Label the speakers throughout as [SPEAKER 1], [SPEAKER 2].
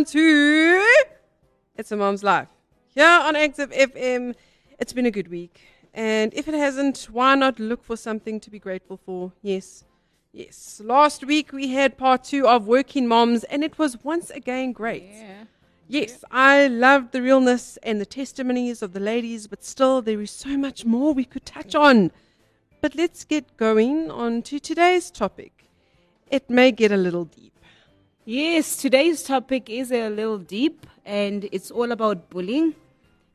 [SPEAKER 1] Welcome to It's a Mom's Life. Here on Active FM, it's been a good week. And if it hasn't, why not look for something to be grateful for? Yes. Yes. Last week we had part two of Working Moms, and it was once again great.
[SPEAKER 2] Yeah.
[SPEAKER 1] Yes, I loved the realness and the testimonies of the ladies, but still, there is so much more we could touch on. But let's get going on to today's topic. It may get a little deep.
[SPEAKER 2] Yes, today's topic is a little deep and it's all about bullying.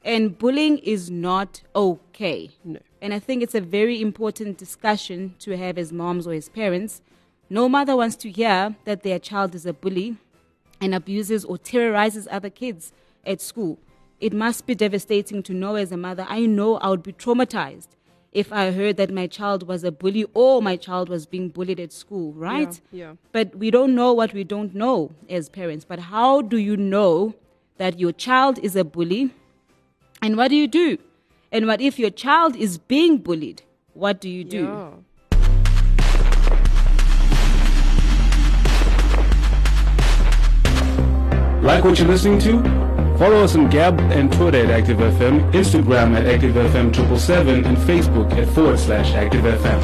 [SPEAKER 2] And bullying is not okay.
[SPEAKER 1] No.
[SPEAKER 2] And I think it's a very important discussion to have as moms or as parents. No mother wants to hear that their child is a bully and abuses or terrorizes other kids at school. It must be devastating to know as a mother. I know I would be traumatized if I heard that my child was a bully or my child was being bullied at school, right?
[SPEAKER 1] Yeah, yeah.
[SPEAKER 2] But we don't know what we don't know as parents. But how do you know that your child is a bully? And what do you do? And what if your child is being bullied? What do you do?
[SPEAKER 1] Yeah.
[SPEAKER 3] Like what you're listening to? Follow us on Gab and Twitter at ActiveFM, Instagram at ActiveFM777, and Facebook at forward slash ActiveFM.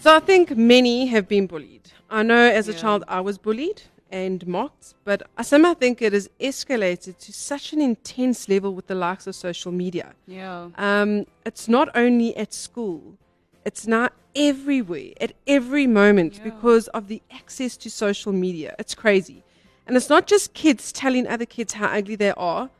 [SPEAKER 1] So I think many have been bullied. I know as a
[SPEAKER 2] Yeah.
[SPEAKER 1] child I was bullied and mocked, but I somehow think it has escalated to such an intense level with the likes of social media.
[SPEAKER 2] Yeah.
[SPEAKER 1] Um, it's not only at school, it's now everywhere, at every moment,
[SPEAKER 2] Yeah.
[SPEAKER 1] because of the access to social media. It's crazy. And it's not just kids telling other kids how ugly they are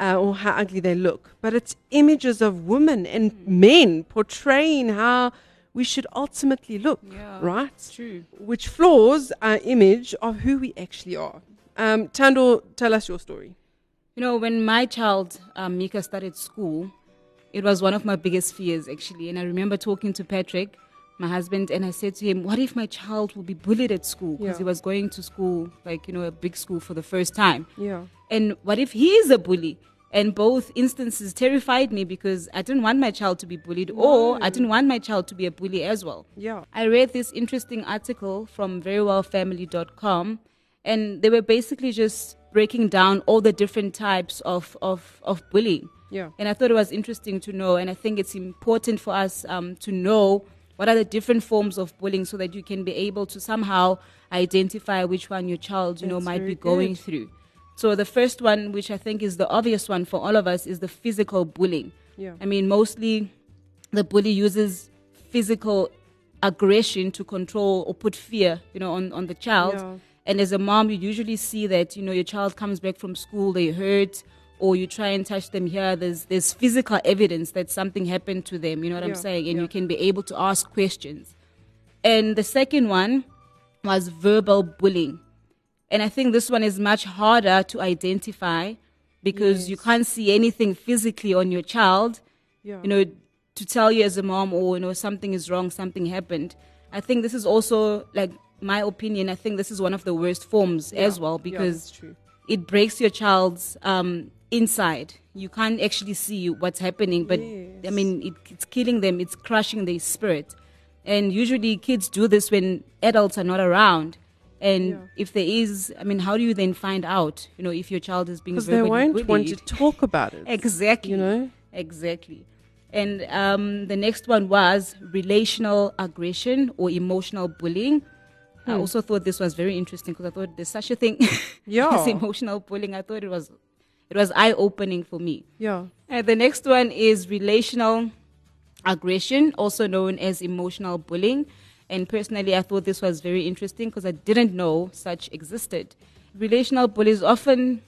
[SPEAKER 1] uh, or how ugly they look, but it's images of women and
[SPEAKER 2] Hmm.
[SPEAKER 1] men portraying how we should ultimately look,
[SPEAKER 2] Yeah.
[SPEAKER 1] right?
[SPEAKER 2] True.
[SPEAKER 1] Which flaws our image of who we actually are. Um, Tando, tell us your story.
[SPEAKER 2] You know, when my child, um, Mika, started school, it was one of my biggest fears, actually. And I remember talking to Patrick, my husband, and I said to him, What if my child will be bullied at school? Because
[SPEAKER 1] Yeah.
[SPEAKER 2] he was going to school, like, you know, a big school for the first time.
[SPEAKER 1] Yeah.
[SPEAKER 2] And what if he is a bully? And both instances terrified me because I didn't want my child to be bullied, or I didn't want my child to be a bully as well.
[SPEAKER 1] Yeah.
[SPEAKER 2] I read this interesting article from verywellfamily.com, and they were basically just breaking down all the different types of, of, of bullying.
[SPEAKER 1] Yeah.
[SPEAKER 2] And I thought it was interesting to know, and I think it's important for us um, to know what are the different forms of bullying so that you can be able to somehow identify which one your child, you know, might be going
[SPEAKER 1] good.
[SPEAKER 2] through. So the first one, which I think is the obvious one for all of us, is the physical bullying.
[SPEAKER 1] Yeah.
[SPEAKER 2] I mean, mostly the bully uses physical aggression to control or put fear, you know, on, on the child.
[SPEAKER 1] Yeah.
[SPEAKER 2] And as a mom, you usually see that, you know, your child comes back from school, they hurt, or you try and touch them here. There's there's physical evidence that something happened to them, you know what
[SPEAKER 1] Yeah,
[SPEAKER 2] I'm saying? And
[SPEAKER 1] yeah.
[SPEAKER 2] you can be able to ask questions. And the second one was verbal bullying. And I think this one is much harder to identify because you can't see anything physically on your child
[SPEAKER 1] Yeah.
[SPEAKER 2] you know, to tell you as a mom or, you know, something is wrong, something happened. I think this is also, like, my opinion, I think this is one of the worst forms as well because
[SPEAKER 1] true.
[SPEAKER 2] it breaks your child's um, inside. You can't actually see what's happening, but I mean, it, it's killing them, it's crushing their spirit. And usually kids do this when adults are not around. And
[SPEAKER 1] Yeah.
[SPEAKER 2] if there is, I mean, how do you then find out, you know, if your child is being
[SPEAKER 1] Because they won't
[SPEAKER 2] bullied?
[SPEAKER 1] want to talk about it.
[SPEAKER 2] Exactly.
[SPEAKER 1] You know?
[SPEAKER 2] Exactly. And um, the next one was relational aggression or emotional bullying. I
[SPEAKER 1] Hmm.
[SPEAKER 2] also thought this was very interesting because I thought there's such a thing
[SPEAKER 1] Yeah.
[SPEAKER 2] as emotional bullying. I thought it was it was eye opening for me.
[SPEAKER 1] Yeah.
[SPEAKER 2] And the next one is relational aggression, also known as emotional bullying. And personally, I thought this was very interesting because I didn't know such existed. Relational bullies often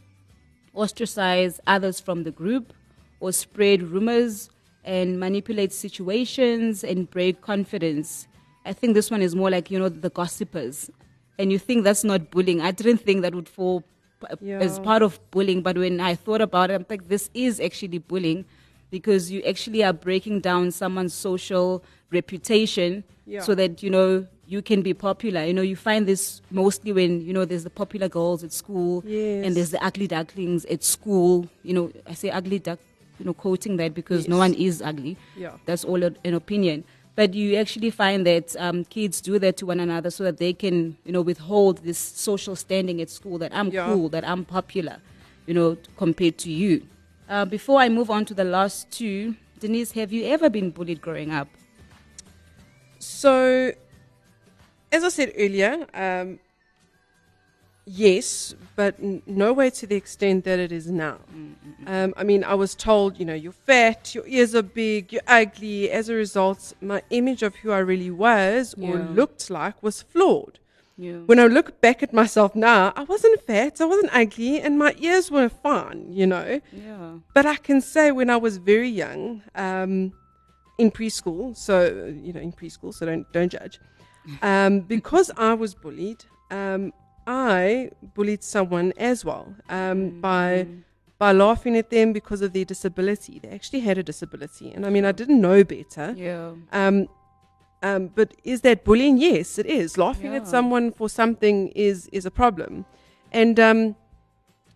[SPEAKER 2] ostracize others from the group or spread rumors and manipulate situations and break confidence. I think this one is more like, you know, the gossipers. And you think that's not bullying. I didn't think that would fall p- as part of bullying, but when I thought about it, I'm like, this is actually bullying because you actually are breaking down someone's social reputation
[SPEAKER 1] Yeah.
[SPEAKER 2] so that, you know, you can be popular. You know, you find this mostly when, you know, there's the popular girls at school
[SPEAKER 1] Yes.
[SPEAKER 2] and there's the ugly ducklings at school. You know, I say ugly duck, you know, quoting that because no one is ugly.
[SPEAKER 1] Yeah.
[SPEAKER 2] That's all a- an opinion. But you actually find that um, kids do that to one another so that they can, you know, withhold this social standing at school that I'm
[SPEAKER 1] Yeah.
[SPEAKER 2] cool, that I'm popular, you know, compared to you. Uh, before I move on to the last two, Denise, have you ever been bullied growing up?
[SPEAKER 1] So, as I said earlier, um, yes, but n- no way to the extent that it is now. Um, I mean, I was told, you know, you're fat, your ears are big, you're ugly. As a result, my image of who I really was or
[SPEAKER 2] Yeah.
[SPEAKER 1] looked like was flawed.
[SPEAKER 2] Yeah.
[SPEAKER 1] When I look back at myself now, I wasn't fat, I wasn't ugly, and my ears were fine, you know.
[SPEAKER 2] Yeah.
[SPEAKER 1] But I can say when I was very young, um, in preschool, so you know, in preschool, so don't don't judge. Um, because I was bullied, um, I bullied someone as well um, by by laughing at them because of their disability. They actually had a disability, and I mean, I didn't know better.
[SPEAKER 2] Yeah.
[SPEAKER 1] Um, um, but is that bullying? Yes, it is. Laughing at someone for something is is a problem, and um,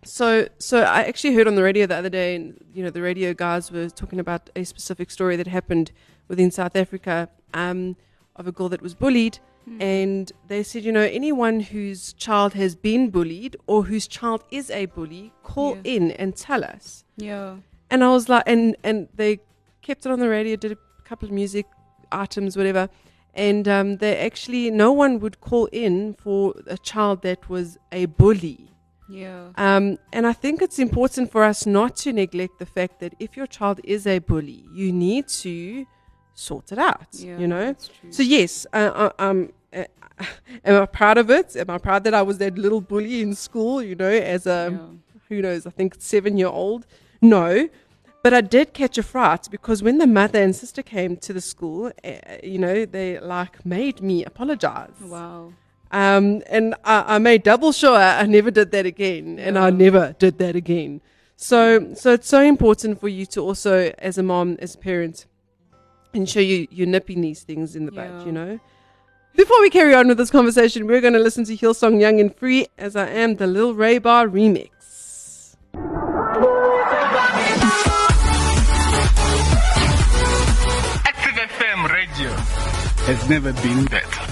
[SPEAKER 1] so so I actually heard on the radio the other day, and you know the radio guys were talking about a specific story that happened within South Africa um, of a girl that was bullied, and they said you know anyone whose child has been bullied or whose child is a bully, call
[SPEAKER 2] Yeah.
[SPEAKER 1] in and tell us.
[SPEAKER 2] Yeah.
[SPEAKER 1] And I was like, and and they kept it on the radio, did a couple of music items, whatever. And um, they actually, no one would call in for a child that was a bully.
[SPEAKER 2] Yeah.
[SPEAKER 1] Um, and I think it's important for us not to neglect the fact that if your child is a bully, you need to sort it out.
[SPEAKER 2] Yeah.
[SPEAKER 1] you know.
[SPEAKER 2] that's true.
[SPEAKER 1] So yes, uh, uh, um, uh, am I proud of it? Am I proud that I was that little bully in school? You know, as a
[SPEAKER 2] Yeah.
[SPEAKER 1] who knows, I think seven year old. No. But I did catch a fright because when the mother and sister came to the school, uh, you know, they like made me apologize.
[SPEAKER 2] Wow.
[SPEAKER 1] Um, and I, I made double sure I never did that again, and I never did that again. So, so it's so important for you to also, as a mom, as a parent, ensure you you're nipping these things in the bud. You know. Before we carry on with this conversation, we're going to listen to Hillsong Young and Free as I am the Lil Ray Bar remix.
[SPEAKER 4] Active FM radio has never been better.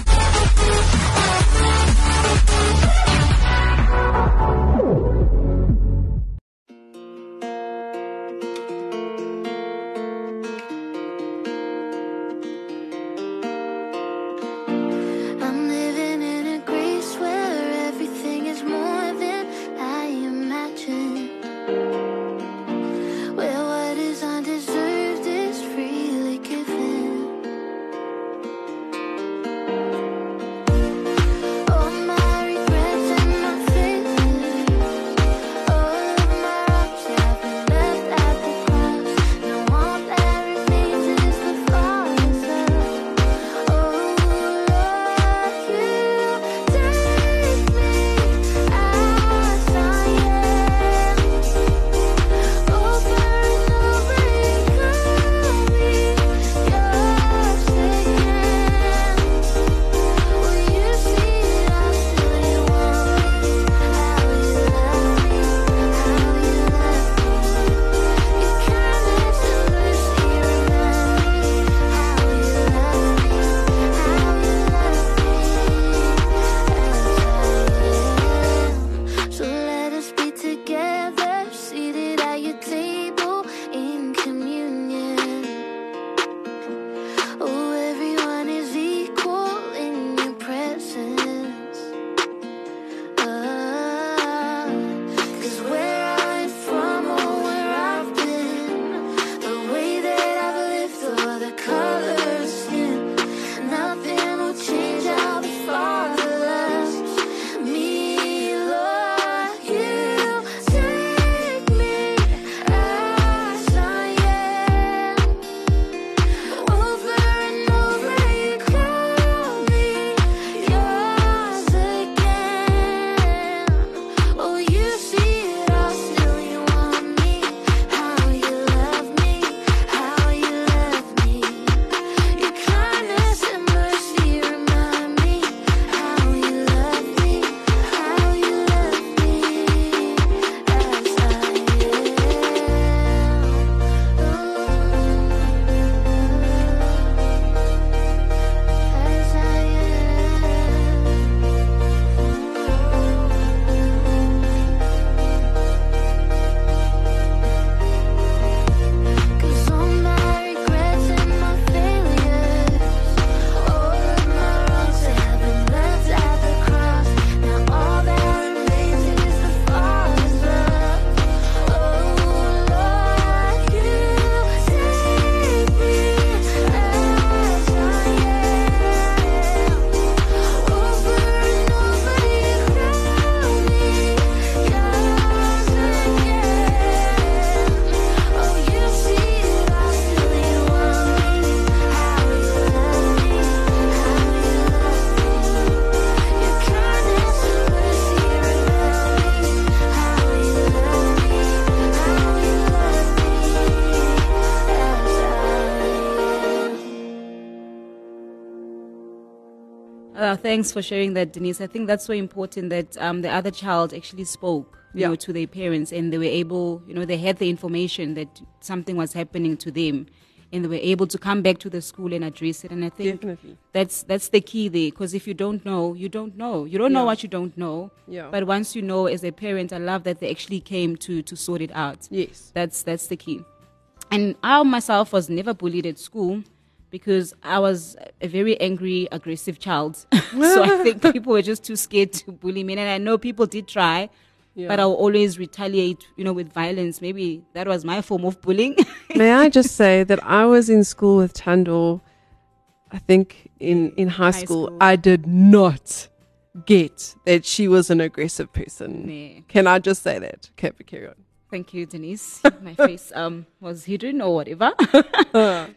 [SPEAKER 2] Thanks for sharing that, Denise. I think that's so important that um, the other child actually spoke, you
[SPEAKER 1] Yeah.
[SPEAKER 2] know, to their parents, and they were able, you know, they had the information that something was happening to them, and they were able to come back to the school and address it. And I think
[SPEAKER 1] Definitely.
[SPEAKER 2] that's that's the key there, because if you don't know, you don't know. You don't know what you don't know.
[SPEAKER 1] Yeah.
[SPEAKER 2] But once you know, as a parent, I love that they actually came to to sort it out.
[SPEAKER 1] Yes.
[SPEAKER 2] That's that's the key. And I myself was never bullied at school because I was a very angry, aggressive child. so I think people were just too scared to bully me. And I know people did try,
[SPEAKER 1] Yeah.
[SPEAKER 2] but I'll always retaliate, you know, with violence. Maybe that was my form of bullying.
[SPEAKER 1] May I just say that I was in school with Tando, I think in, in high,
[SPEAKER 2] High
[SPEAKER 1] school,
[SPEAKER 2] school.
[SPEAKER 1] I did not get that she was an aggressive person.
[SPEAKER 2] Nah.
[SPEAKER 1] Can I just say that? Okay, but carry on.
[SPEAKER 2] Thank you, Denise. My face um was hidden or whatever.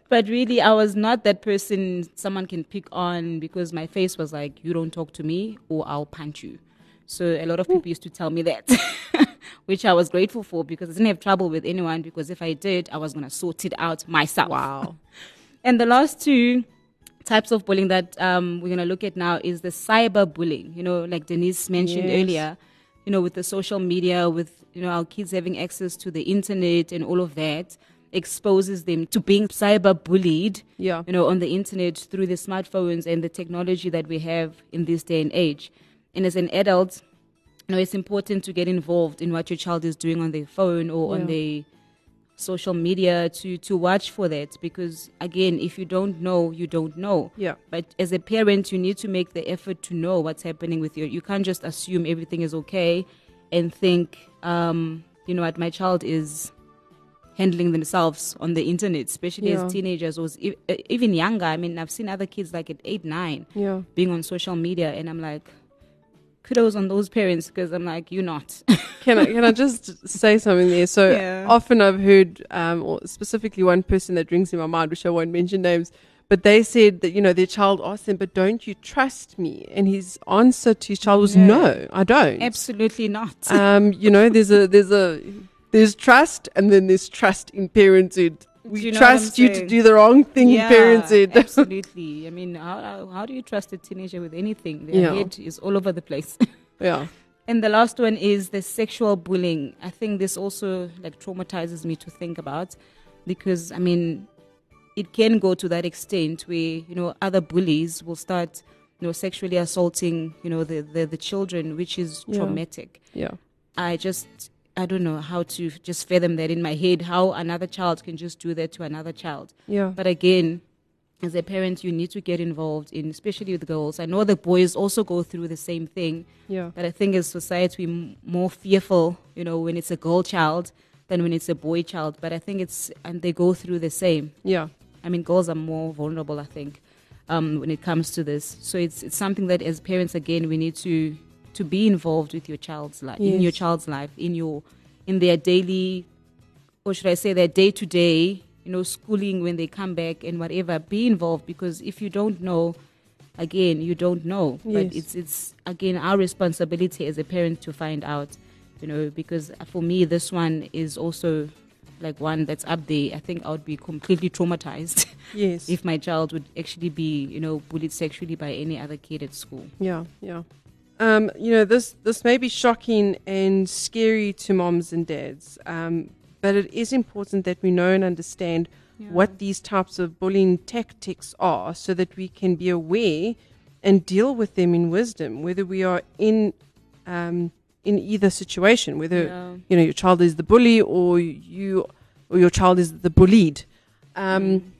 [SPEAKER 2] but really, I was not that person someone can pick on because my face was like, "You don't talk to me, or I'll punch you." So a lot of people used to tell me that, which I was grateful for because I didn't have trouble with anyone. Because if I did, I was gonna sort it out myself.
[SPEAKER 1] Wow.
[SPEAKER 2] And the last two types of bullying that um, we're going to look at now is the cyber bullying. You know, like Denise mentioned
[SPEAKER 1] Yes.
[SPEAKER 2] earlier, you know, with the social media, with, you know, our kids having access to the internet and all of that exposes them to being cyber bullied,
[SPEAKER 1] Yeah.
[SPEAKER 2] you know, on the internet through the smartphones and the technology that we have in this day and age. And as an adult, you know, it's important to get involved in what your child is doing on their phone or
[SPEAKER 1] Yeah.
[SPEAKER 2] on their social media to to watch for that because again if you don't know you don't know
[SPEAKER 1] Yeah.
[SPEAKER 2] but as a parent you need to make the effort to know what's happening with your you can't just assume everything is okay and think um you know what my child is handling themselves on the internet especially
[SPEAKER 1] Yeah.
[SPEAKER 2] as teenagers or even younger i mean i've seen other kids like at 8 9
[SPEAKER 1] Yeah.
[SPEAKER 2] being on social media and i'm like kudos on those parents because i'm like you're not
[SPEAKER 1] Can I can I just say something there? So
[SPEAKER 2] Yeah.
[SPEAKER 1] often I've heard, um, or specifically one person that rings in my mind, which I won't mention names, but they said that you know their child asked them, "But don't you trust me?" And his answer to his child was,
[SPEAKER 2] No.
[SPEAKER 1] "No, I don't."
[SPEAKER 2] absolutely not
[SPEAKER 1] um, you know, there's a there's a there's trust, and then there's trust in parenthood. We
[SPEAKER 2] you know
[SPEAKER 1] trust you to do the wrong thing in parenthood.
[SPEAKER 2] absolutely. I mean, how, how how do you trust a teenager with anything? Their
[SPEAKER 1] Yeah.
[SPEAKER 2] head is all over the place.
[SPEAKER 1] yeah,
[SPEAKER 2] and the last one is the sexual bullying. I think this also like traumatizes me to think about because I mean, it can go to that extent where you know other bullies will start you know sexually assaulting you know the the, the children, which is
[SPEAKER 1] Yeah.
[SPEAKER 2] traumatic.
[SPEAKER 1] yeah,
[SPEAKER 2] I just I don't know how to just fathom that in my head how another child can just do that to another child.
[SPEAKER 1] yeah,
[SPEAKER 2] But again, as a parent, you need to get involved in, especially with girls. I know the boys also go through the same thing,
[SPEAKER 1] yeah,
[SPEAKER 2] but I think as society, we're more fearful, you know, when it's a girl child than when it's a boy child. But I think it's, and they go through the same.
[SPEAKER 1] yeah,
[SPEAKER 2] I mean, girls are more vulnerable, I think, um, when it comes to this. So it's, it's something that as parents, again, we need to, to be involved with your child's life, in your child's life, in your, in their daily, or should I say their day to day, you know, schooling when they come back and whatever, be involved because if you don't know, again, you don't know. But it's, it's again, our responsibility as a parent to find out, you know, because for me, this one is also like one that's up there. I think I would be completely traumatized
[SPEAKER 1] yes,
[SPEAKER 2] if my child would actually be, you know, bullied sexually by any other kid at school.
[SPEAKER 1] Yeah, yeah. Um, you know, this this may be shocking and scary to moms and dads, um, but it is important that we know and understand what these types of bullying tactics are, so that we can be aware and deal with them in wisdom, whether we are in um, in either situation, whether
[SPEAKER 2] Yeah.
[SPEAKER 1] you know your child is the bully or you or your child is the bullied. Um,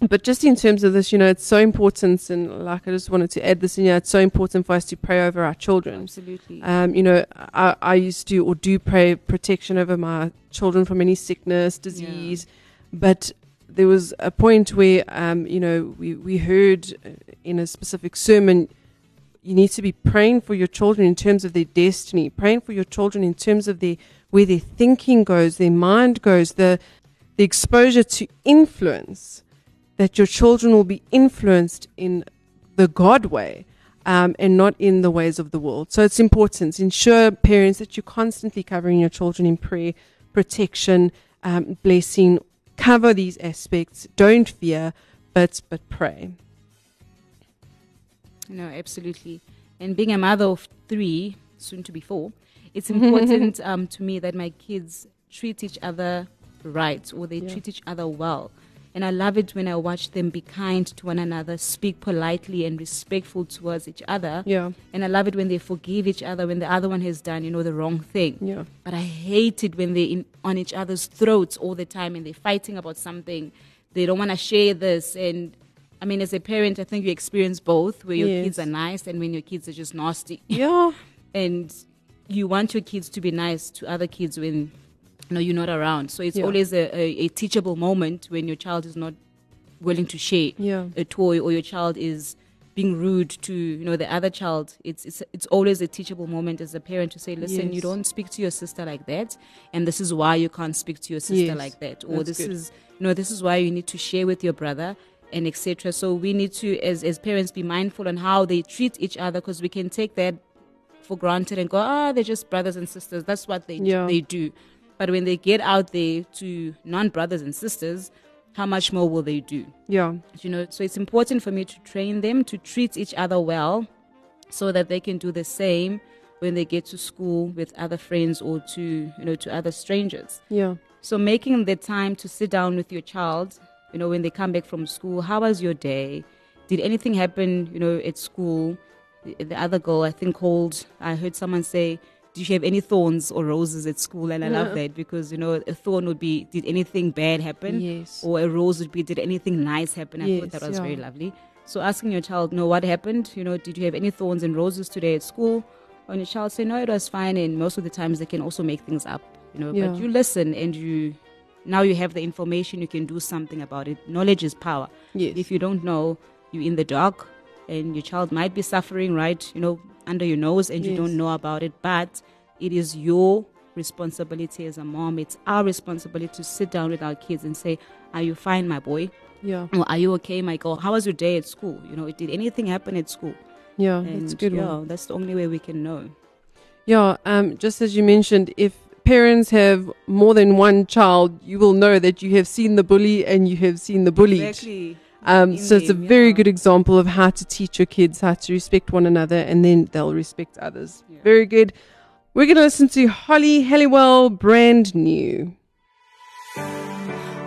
[SPEAKER 1] but just in terms of this, you know, it's so important, and like I just wanted to add this in here, it's so important for us to pray over our children.
[SPEAKER 2] Absolutely.
[SPEAKER 1] Um, you know, I, I used to or do pray protection over my children from any sickness, disease, but there was a point where, um, you know, we, we heard uh, in a specific sermon, you need to be praying for your children in terms of their destiny, praying for your children in terms of their where their thinking goes, their mind goes, the the exposure to influence that your children will be influenced in the God way um, and not in the ways of the world. So it's important. Ensure parents that you're constantly covering your children in prayer, protection, um, blessing. Cover these aspects. Don't fear, but but pray.
[SPEAKER 2] No, absolutely. And being a mother of three, soon to be four, it's important um, to me that my kids treat each other right or they
[SPEAKER 1] Yeah.
[SPEAKER 2] treat each other well. And I love it when I watch them be kind to one another, speak politely and respectful towards each other.
[SPEAKER 1] Yeah.
[SPEAKER 2] And I love it when they forgive each other when the other one has done, you know, the wrong thing.
[SPEAKER 1] Yeah.
[SPEAKER 2] But I hate it when they're in, on each other's throats all the time and they're fighting about something. They don't want to share this. And I mean, as a parent, I think you experience both where your
[SPEAKER 1] Yes.
[SPEAKER 2] kids are nice and when your kids are just nasty.
[SPEAKER 1] Yeah.
[SPEAKER 2] and you want your kids to be nice to other kids when know you're not around. So it's
[SPEAKER 1] Yeah.
[SPEAKER 2] always a, a, a teachable moment when your child is not willing to share
[SPEAKER 1] Yeah.
[SPEAKER 2] a toy or your child is being rude to you know the other child it's it's it's always a teachable moment as a parent to say listen you don't speak to your sister like that and this is why you can't speak to your sister
[SPEAKER 1] Yes.
[SPEAKER 2] like that or
[SPEAKER 1] That's
[SPEAKER 2] this
[SPEAKER 1] good.
[SPEAKER 2] is you know this is why you need to share with your brother and etc so we need to as as parents be mindful on how they treat each other because we can take that for granted and go ah they're just brothers and sisters that's what they
[SPEAKER 1] Yeah.
[SPEAKER 2] they do but when they get out there to non brothers and sisters how much more will they do
[SPEAKER 1] Yeah.
[SPEAKER 2] you know so it's important for me to train them to treat each other well so that they can do the same when they get to school with other friends or to you know to other strangers
[SPEAKER 1] Yeah.
[SPEAKER 2] so making the time to sit down with your child you know when they come back from school how was your day did anything happen you know at school the, the other girl i think called i heard someone say did you have any thorns or roses at school? And i love that because you know a thorn would be did anything bad happen?
[SPEAKER 1] Yes.
[SPEAKER 2] or a rose would be did anything nice happen? I thought that was very lovely. So asking your child no what happened? You know did you have any thorns and roses today at school? And your child say no it was fine. And most of the times they can also make things up you know
[SPEAKER 1] Yeah.
[SPEAKER 2] but you listen and you now you have the information you can do something about it. Knowledge is power.
[SPEAKER 1] Yes.
[SPEAKER 2] if you don't know you're in the dark and your child might be suffering right? You know under your nose and you don't know about it but it is your responsibility as a mom it's our responsibility to sit down with our kids and say are you fine my boy
[SPEAKER 1] yeah.
[SPEAKER 2] or are you okay my girl how was your day at school you know did anything happen at school
[SPEAKER 1] Yeah.
[SPEAKER 2] and
[SPEAKER 1] That's good
[SPEAKER 2] yeah
[SPEAKER 1] one.
[SPEAKER 2] that's the only way we can know
[SPEAKER 1] Yeah. Um, just as you mentioned, if parents have more than one child, you will know that you have seen the bully and you have seen the bullied.
[SPEAKER 2] exactly
[SPEAKER 1] Um, so it's a very
[SPEAKER 2] yeah.
[SPEAKER 1] good example of how to teach your kids how to respect one another and then they'll respect others.
[SPEAKER 2] Yeah.
[SPEAKER 1] Very good. We're going to listen to Holly Halliwell, brand new.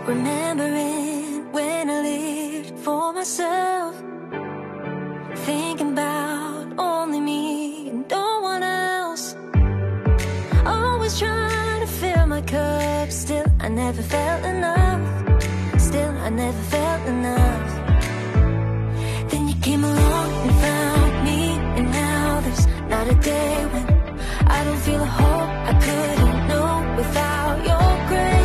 [SPEAKER 5] Remembering when I lived for myself, thinking about only me and no one else. Always trying to fill my cup, still I never felt enough. Still I never felt enough. Then you came along and found me, and now there's not a day when I don't feel a hope I couldn't know without your grace.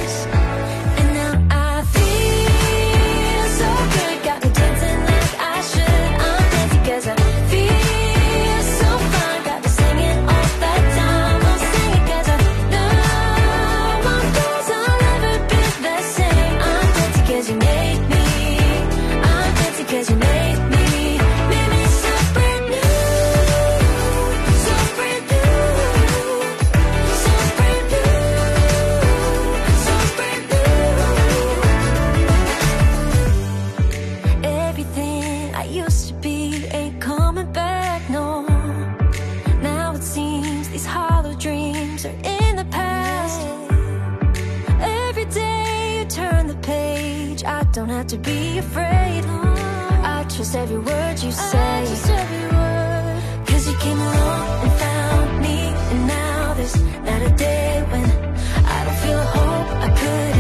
[SPEAKER 5] Don't have to be afraid. I trust every word you say. Cause you came along and found me, and now there's not a day when I don't feel a hope I couldn't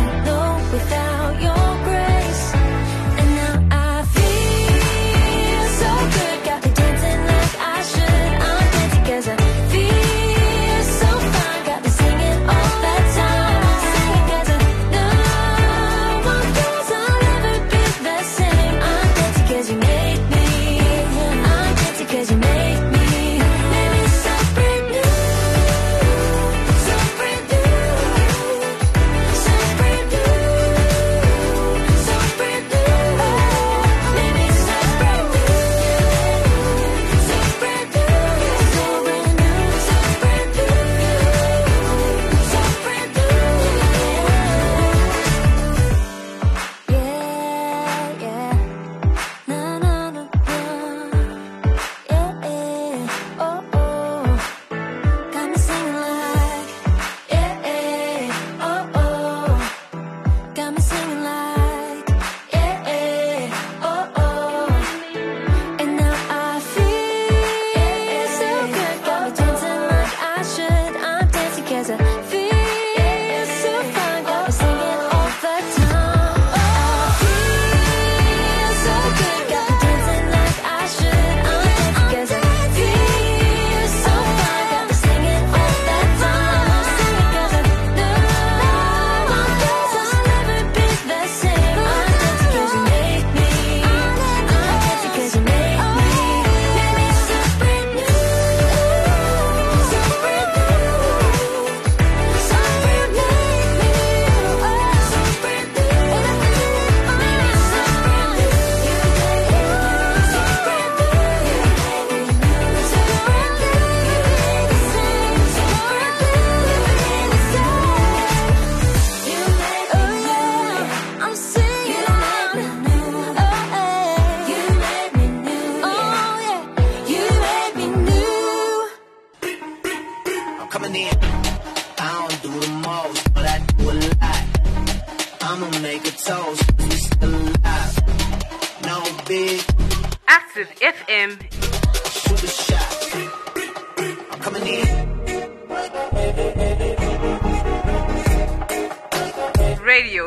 [SPEAKER 1] Radio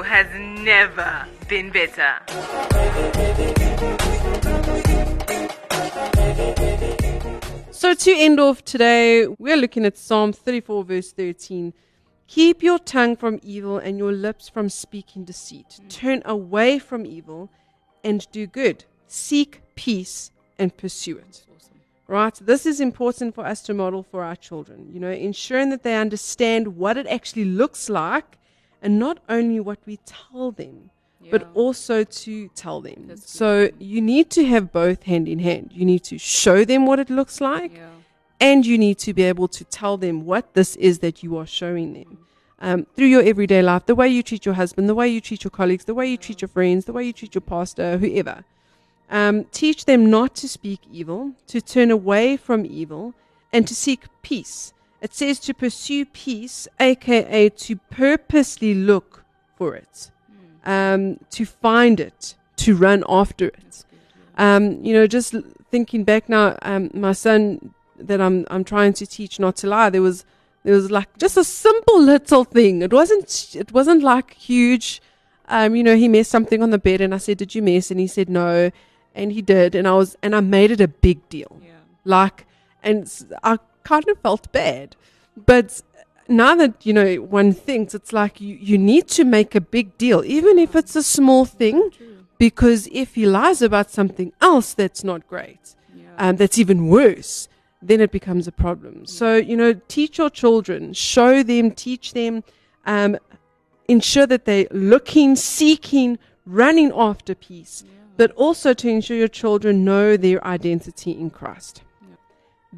[SPEAKER 1] has never been better. So, to end off today, we're looking at Psalm 34, verse 13. Keep your tongue from evil and your lips from speaking deceit. Turn away from evil and do good. Seek peace and pursue it. Right? This is important for us to model for our children. You know, ensuring that they understand what it actually looks like and not only what we tell them, but also to tell them.
[SPEAKER 2] That's good.
[SPEAKER 1] So you need to have both hand in hand. You need to show them what it looks like
[SPEAKER 2] Yeah.
[SPEAKER 1] and you need to be able to tell them what this is that you are showing them um, through your everyday life the way you treat your husband the way you treat your colleagues the way you treat your friends the way you treat your pastor whoever um, teach them not to speak evil to turn away from evil and to seek peace it says to pursue peace aka to purposely look for it um, to find it to run after it um, you know, just thinking back now, um, my son that I'm I'm trying to teach not to lie. There was there was like just a simple little thing. It wasn't it wasn't like huge. Um, you know, he messed something on the bed, and I said, "Did you mess?" And he said, "No," and he did, and I was and I made it a big deal.
[SPEAKER 2] Yeah.
[SPEAKER 1] Like, and i kind of felt bad, but now that you know one thinks, it's like you you need to make a big deal, even if it's a small thing because if he lies about something else that's not great, um, that's even worse, then it becomes a problem. So, you know, teach your children, show them, teach them, um, ensure that they're looking, seeking, running after peace, but also to ensure your children know their identity in Christ.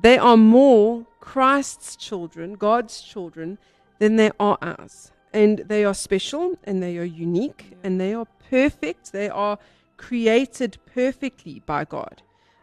[SPEAKER 1] They are more Christ's children, God's children, than they are ours. And they are special and they are unique and they are perfect. They are created perfectly by God.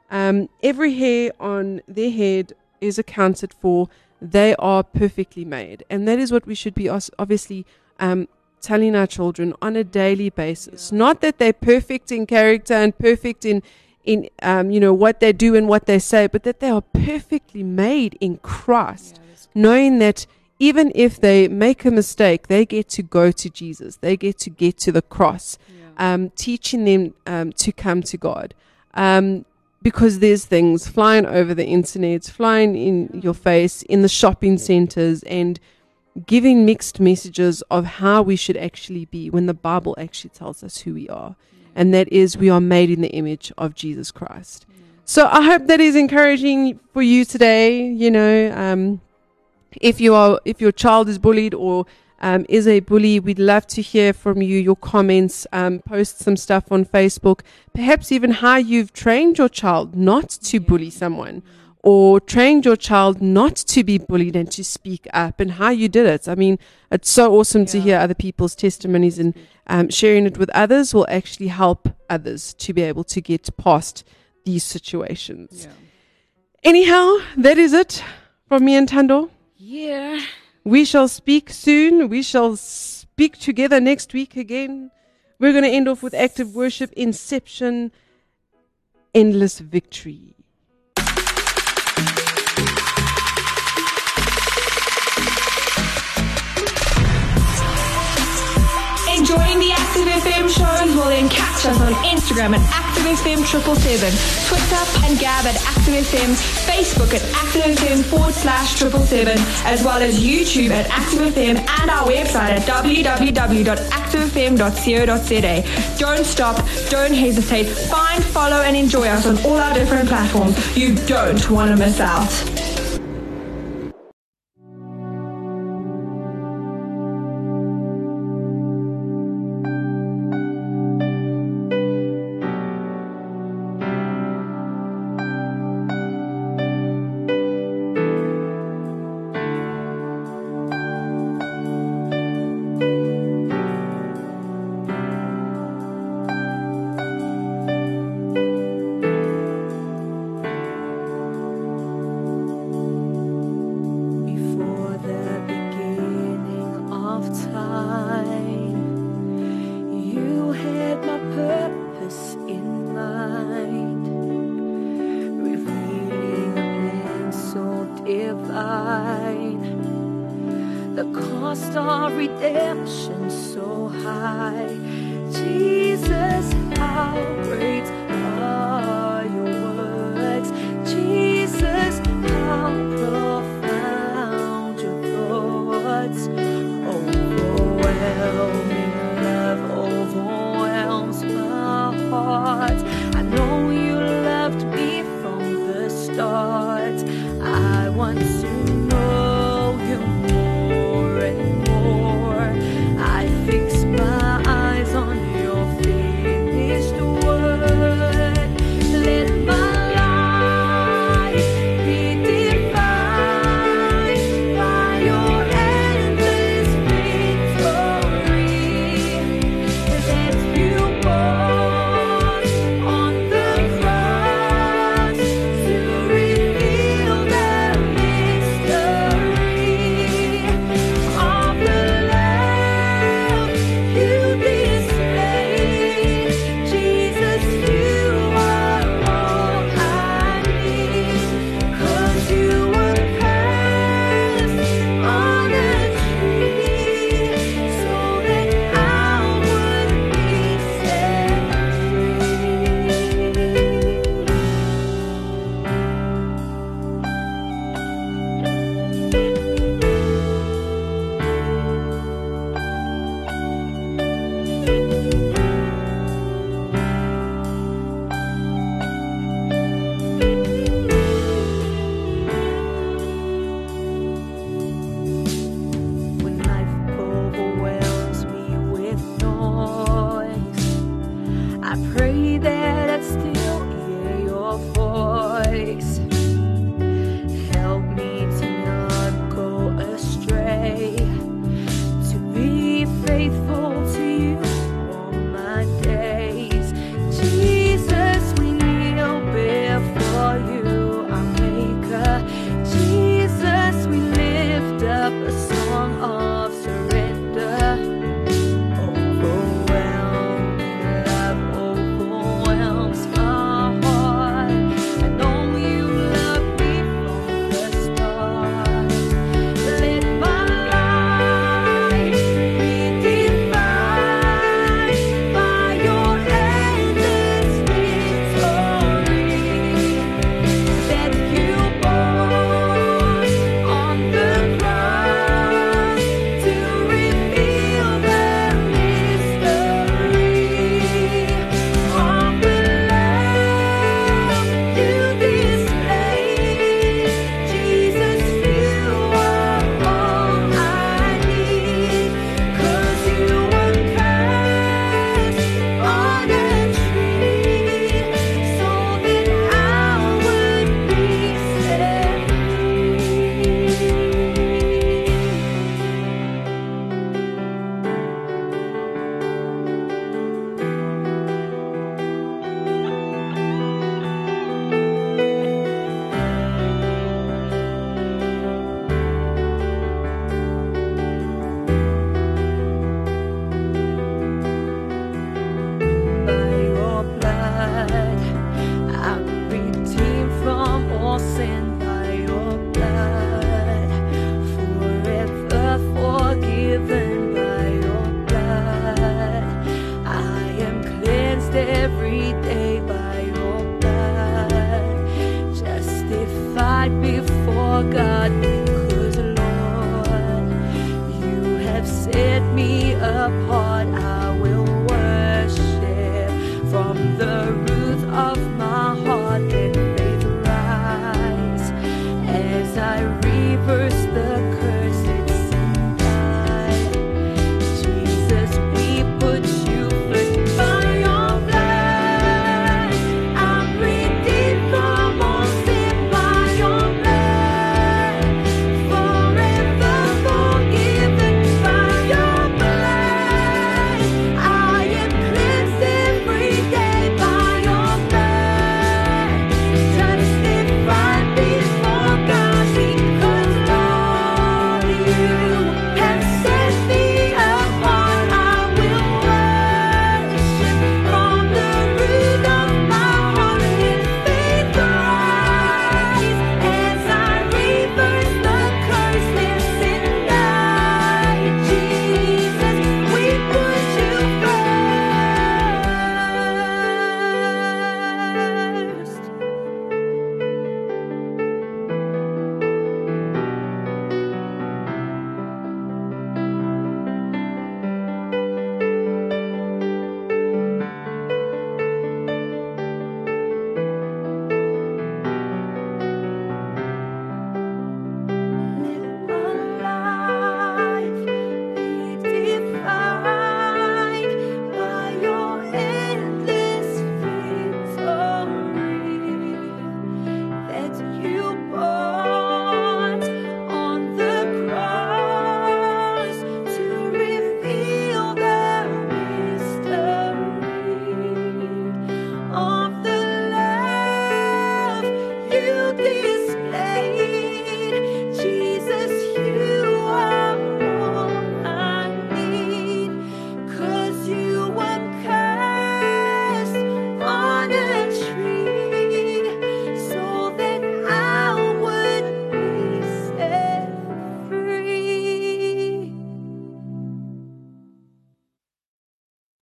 [SPEAKER 1] Um, every hair on their head is accounted for. They are perfectly made. And that is what we should be obviously um, telling our children on a daily basis. Not that they're perfect in character and perfect in, in um, you know, what they do and what they say, but that they are perfectly made in Christ, knowing that even if they make a mistake, they get to go to Jesus. They get to get to the cross, um, teaching them um, to come to God. Um, because there's things flying over the internet, flying in your face, in the shopping centers, and giving mixed messages of how we should actually be when the Bible actually tells us who we are. And that is, we are made in the image of Jesus Christ. So I hope that is encouraging for you today. You know, um, if you are, if your child is bullied or um, is a bully, we'd love to hear from you, your comments, um, post some stuff on Facebook, perhaps even how you've trained your child not to bully someone or trained your child not to be bullied and to speak up and how you did it. I mean, it's so awesome to hear other people's testimonies and um, sharing it with others will actually help others to be able to get past these situations.
[SPEAKER 2] Yeah.
[SPEAKER 1] Anyhow, that is it from me and Tando.
[SPEAKER 2] Yeah.
[SPEAKER 1] We shall speak soon. We shall speak together next week again. We're going to end off with active worship, Inception, Endless Victory.
[SPEAKER 6] Enjoying the Active FM shows? Well, then catch us on Instagram at ActiveFM777, Twitter and Gab at ActiveFM, Facebook at ActiveFM forward slash 777, as well as YouTube at ActiveFM and our website at www.activefm.co.za. Don't stop, don't hesitate, find, follow, and enjoy us on all our different platforms. You don't want to miss out.
[SPEAKER 7] The cost of redemption so high. Jesus, how great.